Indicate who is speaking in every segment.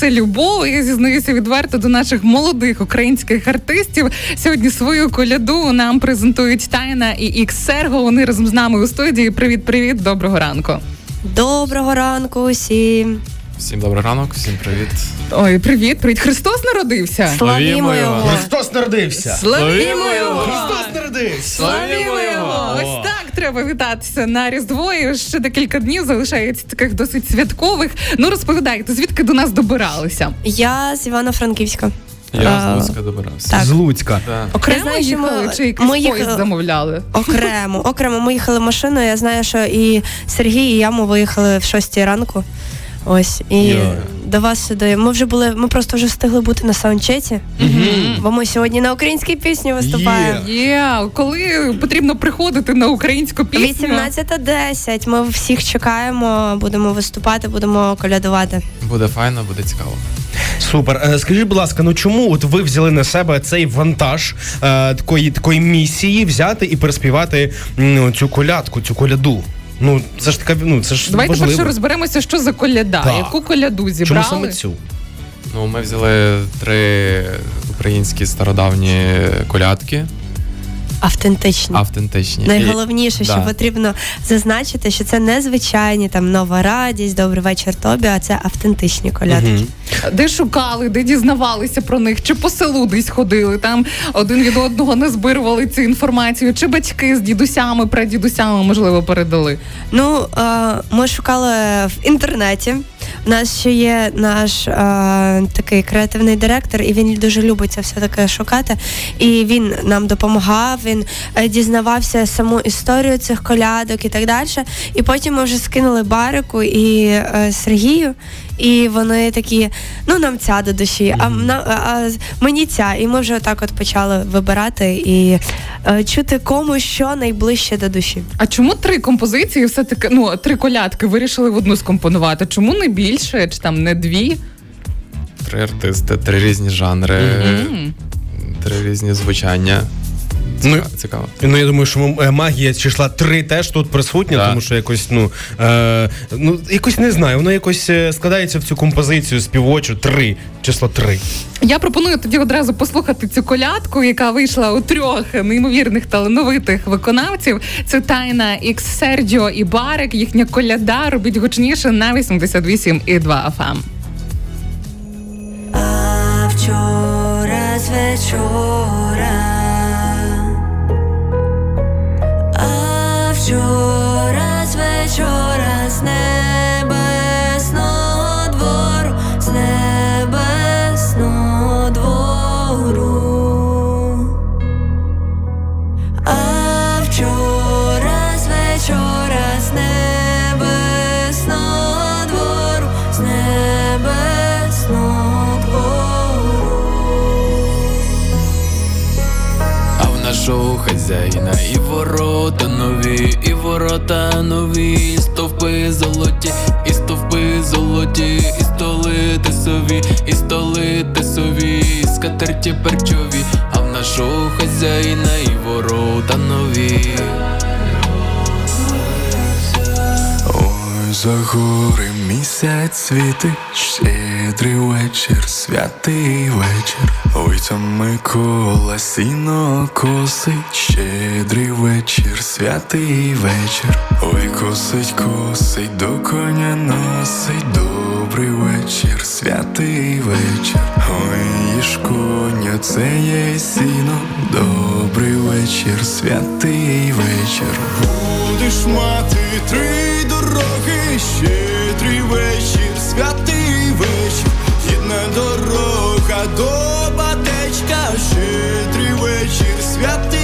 Speaker 1: Це любов. Я зізнаюся відверто до наших молодих українських артистів. Сьогодні свою коляду нам презентують Тайна і Ікс Серго. Вони разом з нами у студії. Привіт, привіт, доброго ранку.
Speaker 2: Доброго ранку усім.
Speaker 3: Всім добрий ранок, всім привіт.
Speaker 1: Ой, привіт, привіт. Христос народився.
Speaker 2: Славімо його.
Speaker 4: Христос народився.
Speaker 1: Славімо його!
Speaker 4: Христос народився.
Speaker 1: Славімо його! Ось так треба вітатися на Різдво. І ще декілька днів залишається таких досить святкових. Ну розповідайте, звідки до нас добиралися?
Speaker 2: Я з Івано-Франківська.
Speaker 3: Я
Speaker 2: А,
Speaker 3: з Луцька добирався.
Speaker 2: так.
Speaker 4: З Луцька.
Speaker 3: Да.
Speaker 1: Окремо
Speaker 2: знаю, що ми-
Speaker 1: їхали чи якийсь
Speaker 2: ми їхали-
Speaker 1: поїзд замовляли?
Speaker 2: Окремо, окремо. Ми їхали машиною. Я знаю, що і Сергій, і я ми виїхали в 6 ранку. Ось і
Speaker 3: Йой.
Speaker 2: до вас сюди. Ми вже були. Ми просто вже встигли бути на саундчеті, бо ми сьогодні на українській пісні виступаємо.
Speaker 1: Є, коли потрібно приходити на українську пісню.
Speaker 2: 18.10. Ми всіх чекаємо, будемо виступати, будемо колядувати.
Speaker 3: Буде файно, буде цікаво.
Speaker 4: Супер. Е, Скажіть, будь ласка, ну чому от ви взяли на себе цей вантаж е, такої такої місії взяти і переспівати ну, цю колядку, цю коляду? Ну це ж така, ну це ж
Speaker 1: Давайте
Speaker 4: важливо.
Speaker 1: перше розберемося, що за коляда,
Speaker 4: Так.
Speaker 1: яку коляду
Speaker 4: Чому саме цю?
Speaker 3: Ну, ми взяли три українські стародавні колядки,
Speaker 2: Автентичні.
Speaker 3: автентичні. І-
Speaker 2: Найголовніше, що
Speaker 3: Да.
Speaker 2: потрібно зазначити, що це не звичайні там нова радість, добрий вечір тобі, а це автентичні колядки.
Speaker 4: Мгм.
Speaker 1: Де шукали, де дізнавалися про них, чи по селу десь ходили, там один від одного не збирували цю інформацію, чи батьки з дідусями, прадідусями, можливо, передали.
Speaker 2: Ну е, ми шукали в інтернеті. У нас ще є наш е, такий креативний директор, і він дуже любить це все таке шукати. І він нам допомагав. Він е, дізнавався саму історію цих колядок і так далі. І потім ми вже скинули Барику і е, Сергію. І вони такі, ну нам ця до душі, а, на, а, а мені ця. І ми вже так от почали вибирати і е, чути кому що найближче до душі.
Speaker 1: А чому три композиції, все таки, ну три колядки вирішили в одну скомпонувати? Чому не більше, чи там не дві?
Speaker 3: Три артисти, три різні жанри,
Speaker 1: М.
Speaker 3: три різні звучання.
Speaker 4: Ну,
Speaker 3: Цікаво.
Speaker 4: Ну, я думаю, що е, магія числа три теж тут присутня,
Speaker 3: Так.
Speaker 4: тому що якось, ну, е, ну, якось не знаю, воно якось е, складається в цю композицію співочу три, число три.
Speaker 1: Я пропоную тоді одразу послухати цю колядку, яка вийшла у трьох неймовірних талановитих виконавців. Це TAYNA, XSERGO і BARYK. Їхня коляда робіть гучніше на 88,2 FM.
Speaker 5: А вчора з вечора, вчора з вечора з
Speaker 6: Хазяїна. І ворота нові, і ворота нові, і стовпи золоті, і стовпи золоті, і столи тесові, і столи тесові, і скатерті перчові, а в нашого хазяїна і ворота нові. За гори місяць світить, щедрий вечір, святий вечір. Ой, там Микола сіно косить, щедрий вечір, святий вечір. Ой, косить, косить, до коня носить, добрий вечір, святий вечір. Ой, їж коня, це є сіно, добрий вечір, святий вечір. Будеш мати три дороги, щедрий вечір, святий вечір, єдна дорога до вечір, святий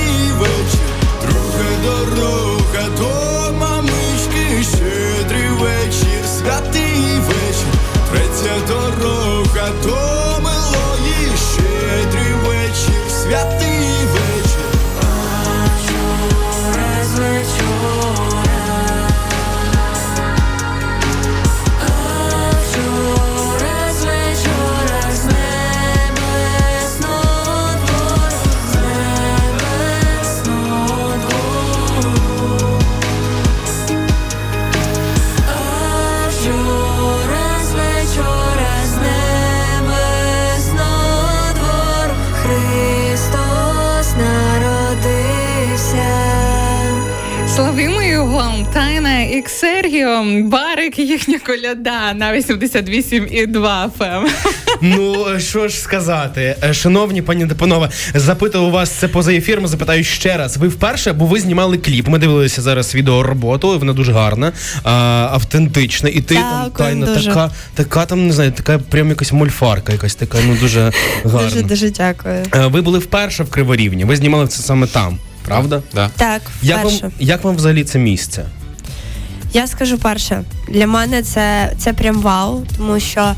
Speaker 1: кругом. І Ксергіо, Барик, і їхня коляда на 88,2 FM.
Speaker 4: Ну що ж сказати, Е, шановні пані та панове, запитував вас це поза ефіром. Запитаю ще раз. Ви вперше, бо ви знімали кліп. Ми дивилися зараз відеороботу. Вона дуже гарна, а, автентична. І ти там тайна
Speaker 2: дуже.
Speaker 4: така, така там не знаю, така прям якась мольфарка, якась така, ну дуже гарна.
Speaker 2: Дуже дуже дякую.
Speaker 4: Е, Ви були вперше в Криворівні. Ви знімали це саме там, правда?
Speaker 3: Да.
Speaker 2: Так,
Speaker 4: Як вам, як вам взагалі це місце?
Speaker 2: Я скажу перше, для мене це, це прям вау, тому що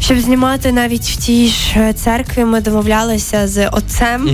Speaker 2: щоб знімати навіть в тій ж е, церкві, ми домовлялися з отцем,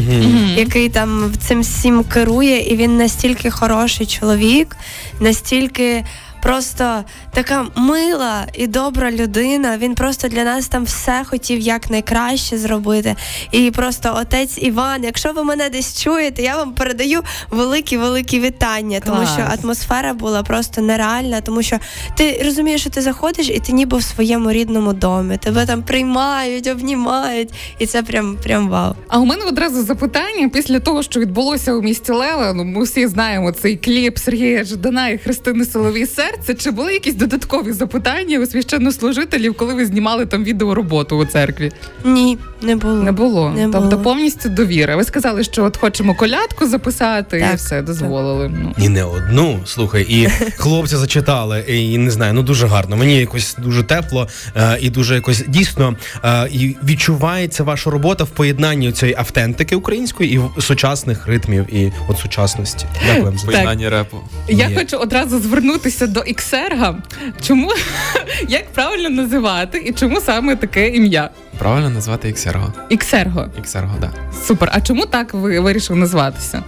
Speaker 2: який там цим всім керує, і він настільки хороший чоловік, настільки. Просто така мила і добра людина. Він просто для нас там все хотів як найкраще зробити. І просто отець Іван, якщо ви мене десь чуєте, я вам передаю великі великі вітання, тому
Speaker 1: Клас.
Speaker 2: що атмосфера була просто нереальна, тому що ти розумієш, що ти заходиш, і ти ніби в своєму рідному домі. Тебе там приймають, обнімають, і це прям прям вау.
Speaker 1: А у мене одразу запитання після того, що відбулося у місті Лева. Ну ми всі знаємо цей кліп Сергія Ждана і Христини Соловій серце. Чи були якісь додаткові запитання у священнослужителів, коли ви знімали там відеороботу у церкві?
Speaker 2: Ні, не було.
Speaker 1: Не було.
Speaker 2: Не
Speaker 1: тобто
Speaker 2: було.
Speaker 1: повністю довіра. Ви сказали, що от хочемо колядку записати, і все дозволили. Ну.
Speaker 4: І не одну, слухай, і хлопці зачитали, і не знаю, ну дуже гарно. Мені якось дуже тепло е, і дуже якось дійсно е, і відчувається ваша робота в поєднанні цієї автентики української і в- сучасних ритмів і от сучасності. Дякую вам за.
Speaker 3: Поєднання репу.
Speaker 1: Я
Speaker 4: Є.
Speaker 1: хочу одразу звернутися до Іксерга. Чому як правильно називати і чому саме таке ім'я?
Speaker 3: Правильно назвати Іксерго.
Speaker 1: Іксерго.
Speaker 3: Іксерго, да.
Speaker 1: Супер. А чому так ви вирішили назватися?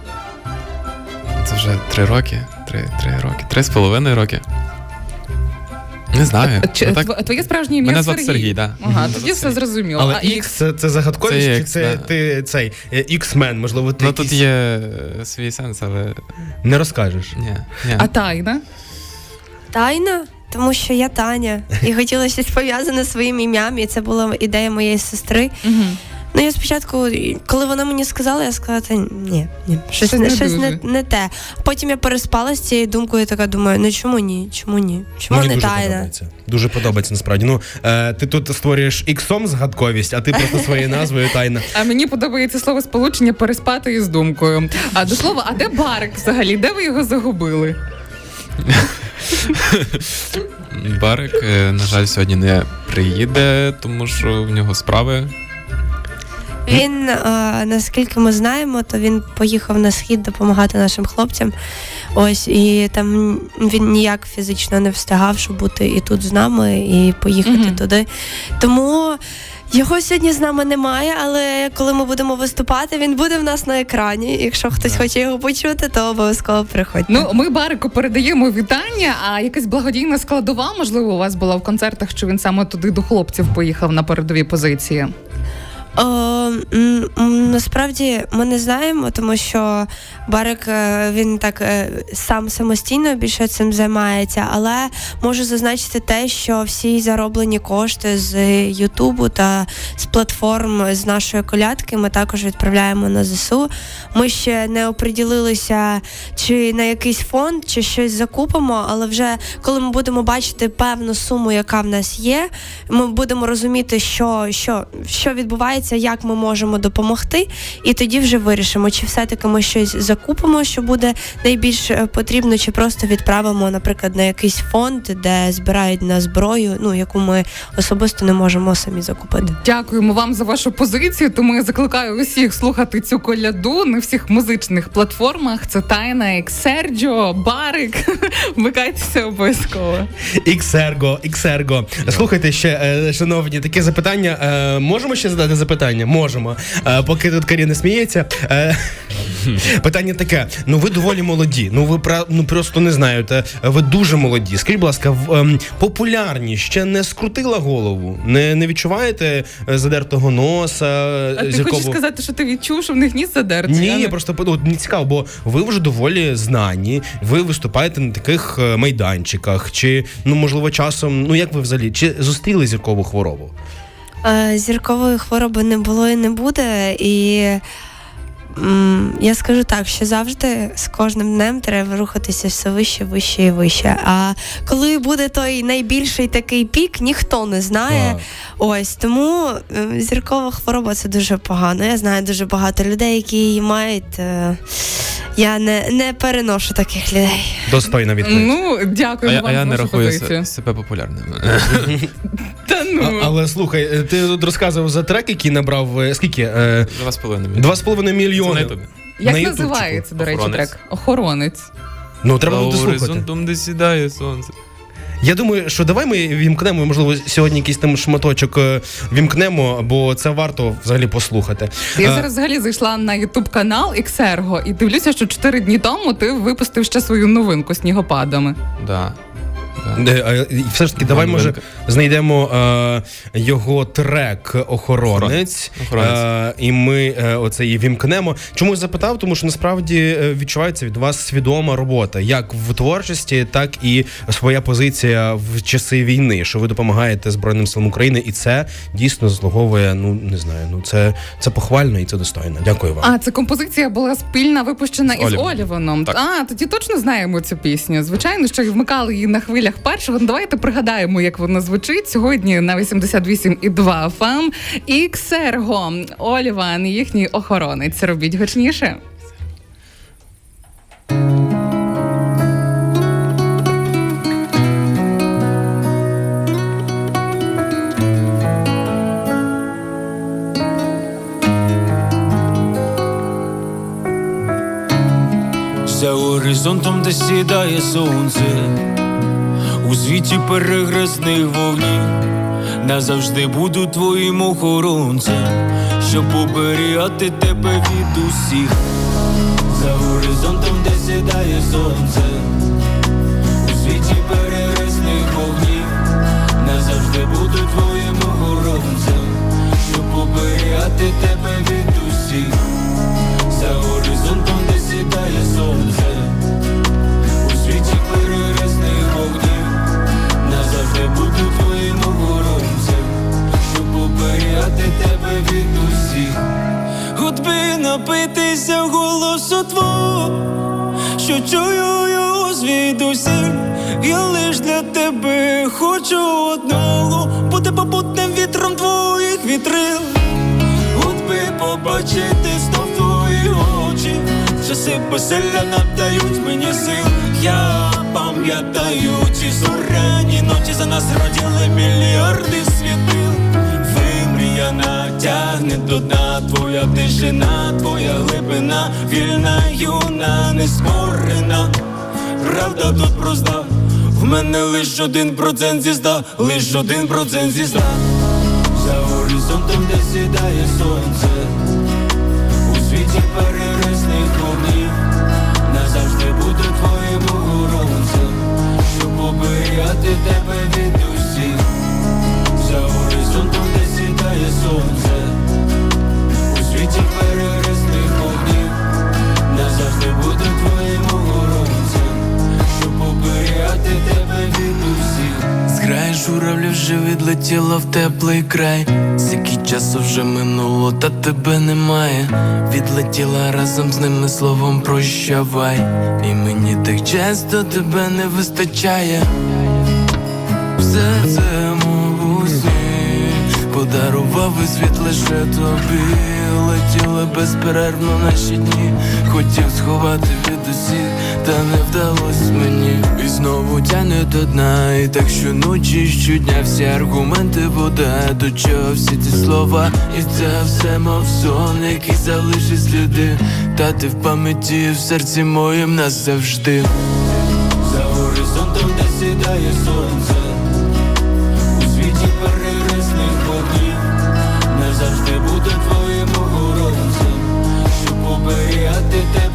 Speaker 3: Це вже три роки. Три, три роки. Три з половиною роки. Не знаю.
Speaker 1: Чи,
Speaker 3: Ну, так,
Speaker 1: Твоє справжнє ім'я
Speaker 3: Мене звати
Speaker 1: Сергій.
Speaker 3: Сергій, да.
Speaker 1: Ага, тоді все зрозуміло.
Speaker 4: Але
Speaker 1: а
Speaker 4: X це, це загадковість,
Speaker 3: Це
Speaker 4: чи це
Speaker 3: да.
Speaker 4: ти цей е, X-Men, можливо, ти
Speaker 3: ну тут є е, свій сенс, але
Speaker 4: не розкажеш.
Speaker 3: ні. ні.
Speaker 1: А тайна?
Speaker 2: Тайна, тому що я Таня, і хотіла щось пов'язане з своїм ім'ям, і це була ідея моєї сестри.
Speaker 1: Угу.
Speaker 2: Ну я спочатку, коли вона мені сказала, я сказала, та ні, ні, щось,
Speaker 1: Щось
Speaker 2: не, щось не, не те. Потім я переспала з цією думкою, така думаю, ну чому ні? Чому ні? Чому
Speaker 4: Мені
Speaker 2: не
Speaker 4: дуже
Speaker 2: тайна?
Speaker 4: подобається. Дуже подобається насправді. Ну е, ти тут створюєш іксом згадковість, а ти просто своєю назвою тайна.
Speaker 1: А мені подобається слово сполучення переспати із думкою. А до слова, а де барик взагалі? Де ви його загубили?
Speaker 3: Барик, е, на жаль, сьогодні не приїде, тому що в нього справи.
Speaker 2: Він, е, наскільки ми знаємо, то він поїхав на схід допомагати нашим хлопцям. Ось і там він ніяк фізично не встигав, щоб бути і тут з нами, і поїхати
Speaker 1: Мгм.
Speaker 2: туди. Тому. Його сьогодні з нами немає, але коли ми будемо виступати, він буде в нас на екрані. Якщо хтось хоче його почути, то обов'язково приходьте.
Speaker 1: Ну, ми Барику передаємо вітання. А якась благодійна складова, можливо, у вас була в концертах, що він саме туди до хлопців поїхав на передові позиції.
Speaker 2: Насправді ми не знаємо, тому що Барик е, він так е, сам самостійно більше цим займається, але можу зазначити те, що всі зароблені кошти з Ютубу та з платформ з нашої колядки ми також відправляємо на ЗСУ. Ми ще не оприділилися, чи на якийсь фонд, чи щось закупимо, але вже коли ми будемо бачити певну суму, яка в нас є, ми будемо розуміти, що, що, що відбувається, як ми можемо допомогти, і тоді вже вирішимо, чи все-таки ми щось закупимо, що буде найбільш е, потрібно, чи просто відправимо, наприклад, на якийсь фонд, де збирають на зброю, ну яку ми особисто не можемо самі закупити.
Speaker 1: Дякуємо вам за вашу позицію. Тому я закликаю усіх слухати цю коляду на всіх музичних платформах. Це тайна як Серджо, Барик. Вмикайтеся обов'язково.
Speaker 4: Іксерго, іксерго. Слухайте ще, е, шановні, таке запитання. Е, можемо ще задати запитання? Можемо. Е, поки тут Каріна сміється. Е, питання таке: ну ви доволі молоді. Ну ви пра- ну просто не знаєте. Ви дуже молоді. Скажіть, будь ласка, в, ем, популярність ще не скрутила голову? Не, не відчуваєте е, задертого носа?
Speaker 1: А ти
Speaker 4: зіркового-
Speaker 1: хочеш сказати, що ти відчув, що в них ніс задерці?
Speaker 4: Ні,
Speaker 1: Я не-
Speaker 4: просто от, мені цікаво, бо ви вже доволі знані. Ви виступаєте на таких е, майданчиках, чи ну можливо часом, ну як ви взагалі, чи зустріли зіркову хворобу?
Speaker 2: Е, Зіркової хвороби не було і не буде. І я скажу так, що завжди з кожним днем треба рухатися все вище, вище і вище. А коли буде той найбільший такий пік, ніхто не знає.
Speaker 4: Так.
Speaker 2: Ось тому е, зіркова хвороба це дуже погано. Я знаю дуже багато людей, які її мають. Е, Я не, не переношу таких людей.
Speaker 4: Достойна відповідь.
Speaker 1: Ну,
Speaker 3: А
Speaker 1: дякую
Speaker 3: я,
Speaker 1: вам
Speaker 3: а я не рахую себе популярним.
Speaker 4: А- але слухай, е, ти тут розказував за трек, який набрав е, скільки?
Speaker 3: Два з половиною.
Speaker 4: Два з половиною мільйони.
Speaker 1: Як
Speaker 4: на
Speaker 1: називається, до речі, трек? Охоронець.
Speaker 4: Ну треба буде слухати.
Speaker 3: де сідає сонце.
Speaker 4: Я думаю, що давай ми вімкнемо, можливо, сьогодні якийсь там шматочок е, вімкнемо, бо це варто взагалі послухати.
Speaker 1: Я зараз взагалі зайшла на ютуб канал Xergo і дивлюся, що 4 дні тому ти випустив ще свою новинку снігопадами.
Speaker 3: Да.
Speaker 4: Все ж таки, давай може знайдемо е, його трек Охоронець,
Speaker 3: Охоронець.
Speaker 4: Е, і ми е, оце і вімкнемо. Чому запитав? Тому що насправді е, відчувається від вас свідома робота, як в творчості, так і своя позиція в часи війни, що ви допомагаєте Збройним силам України, і це дійсно заслуговує. Ну не знаю, ну це, це похвально і це достойно. Дякую вам.
Speaker 1: А ця композиція була спільна випущена
Speaker 3: З
Speaker 1: із.
Speaker 3: Оліваном.
Speaker 1: А тоді точно знаємо цю пісню. Звичайно, що вмикали її на хвилях першого. Ну, давайте пригадаємо, як вона звучить сьогодні на 88,2 FM. І Ксерго Оліван, їхній охоронець. Робіть гучніше.
Speaker 6: За горизонтом, де сідає сонце, у світі перегресних вогнів, назавжди буду твоїм охоронцем, щоб оберігати тебе від усіх. За горизонтом, де сідає сонце, у світі перегресних вогнів, назавжди буду твоїм охоронцем, щоб оберігати тебе від усіх. Напитися голосу твого, що чую його звідусіль, я лиш для тебе хочу одного, бути попутним вітром твоїх вітрил. От би побачити знов твої очі, часи безсилля надають мені сил. Я пам'ятаю ті зоряні ночі за нас родили мільярди світил. Тягне до дна твоя тишина, твоя глибина, вільна, юна, неспорена. Правда тут проста, в мене лиш один процент зі ста, лиш один процент зі ста. За горизонтом, де сідає сонце, у світі перересних вогнів, назавжди буду твоїм охоронцем, щоб оберігати тебе від сідає сонце, у світі перересних вогнів, назавжди буду твоїм охоронцем, щоб оберігати тебе від усіх. Зграя журавлів вже відлетіла в теплий край. Скільки часу вже минуло, та тебе немає. Відлетіла разом з ними словом прощавай. І мені так часто тебе не вистачає. Все це Подарував і світ лише тобі. Летіли безперервно наші дні. Хотів сховати від усіх, та не вдалось мені. І знову тяне до дна. І так щоночі, щодня всі аргументи вода До чого. Всі ці слова І це все мов сон, який залишить сліди. Та ти в пам'яті в серці моїм назавжди. За горизонтом, де сідає сонце. У світі вогнів, буду твоїм охоронцем, щоб оберігати тебе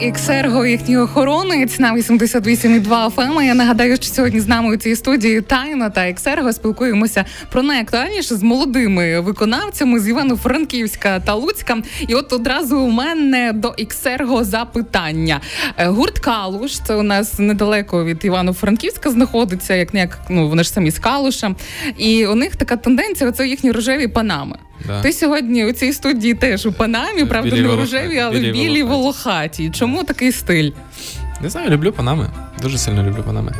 Speaker 1: і Ксерго, їхній охоронець на 88,2 FM. Я нагадаю, що сьогодні з нами у цій студії Тайна та Ексерго спілкуємося про найактуальніше з молодими виконавцями з Івано-Франківська та Луцька. І от одразу у мене до Ексерго запитання. Е, Гурт Калуш, це у нас недалеко від Івано-Франківська знаходиться, як не як ну вони ж самі з Калуша. І у них така тенденція: це їхні рожеві панами.
Speaker 3: Да.
Speaker 1: Ти сьогодні у цій студії теж у панамі, правда,
Speaker 3: Білі
Speaker 1: не рожеві, але
Speaker 3: білі
Speaker 1: білі
Speaker 3: волохаті.
Speaker 1: волохаті. Чому такий стиль?
Speaker 3: Не знаю, люблю панами. Дуже сильно люблю панами.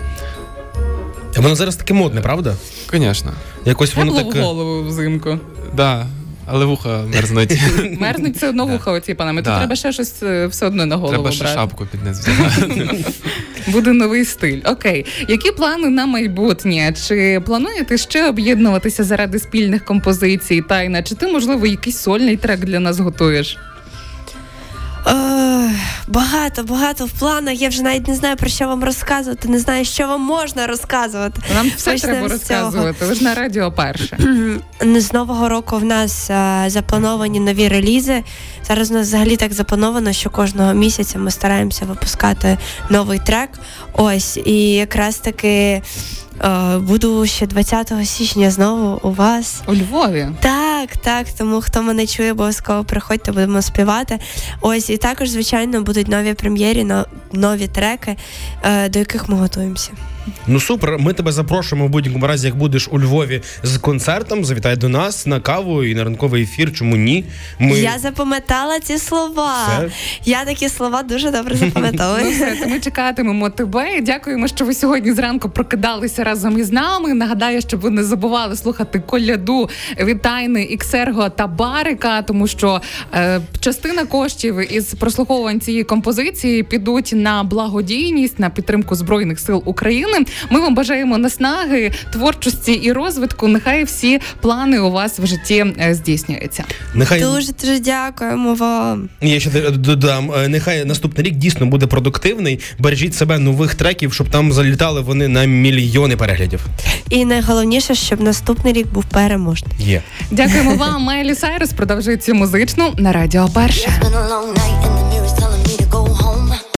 Speaker 4: Воно зараз таке модне, правда?
Speaker 3: Звісно.
Speaker 4: Якось воно
Speaker 1: Тепло в
Speaker 4: так.
Speaker 1: голову взимку.
Speaker 3: Да, але вуха мерзнуть.
Speaker 1: Мерзнуть все одно вуха оці панами. То треба ще щось е, все одно на голову
Speaker 3: Треба ще
Speaker 1: брати.
Speaker 3: шапку під низ взяти.
Speaker 1: Буде новий стиль. Окей. Які плани на майбутнє? Чи плануєте ще об'єднуватися заради спільних композицій? Тайна? Чи ти, можливо, якийсь сольний трек для нас готуєш?
Speaker 2: Багато, багато в планах. Я вже навіть не знаю про що вам розказувати, не знаю, що вам можна розказувати.
Speaker 1: Нам все
Speaker 2: Почнемо
Speaker 1: треба розказувати. Ви ж на радіо перше.
Speaker 2: З нового року в нас е, заплановані нові релізи. Зараз у нас взагалі так заплановано, що кожного місяця ми стараємося випускати новий трек. Ось, і якраз таки буду ще 20 січня знову у вас.
Speaker 1: У Львові.
Speaker 2: Так, так. Тому хто мене чує, обов'язково приходьте, будемо співати. Ось і також, звичайно, будуть нові прем'єрі, но- нові треки, е, до яких ми готуємося.
Speaker 4: Ну супер. Ми тебе запрошуємо в будь-якому разі, як будеш у Львові з концертом. Завітай до нас на каву і на ранковий ефір. Чому ні? Ми
Speaker 2: Я запам'ятала ці слова.
Speaker 4: Все.
Speaker 2: Я такі слова дуже добре
Speaker 1: Ну все, то ми чекатимемо тебе. Дякуємо, що ви сьогодні зранку прокидалися разом із нами. Нагадаю, щоб ви не забували слухати коляду від Тайни, Іксерго та Барика, тому що е, частина коштів із прослуховувань цієї композиції підуть на благодійність на підтримку збройних сил України. Ми вам бажаємо наснаги, творчості і розвитку. Нехай всі плани у вас в житті е, здійснюються.
Speaker 4: нехай
Speaker 2: Дуже дуже дякуємо вам.
Speaker 4: я ще додам. е, Нехай наступний рік дійсно буде продуктивний. Бережіть себе нових треків, щоб там залітали вони на мільйони переглядів.
Speaker 2: І найголовніше, щоб наступний рік був переможний.
Speaker 4: Є.
Speaker 1: Дякуємо вам, Майлі Сайрус. Продовжує цю музичну на радіо Перше.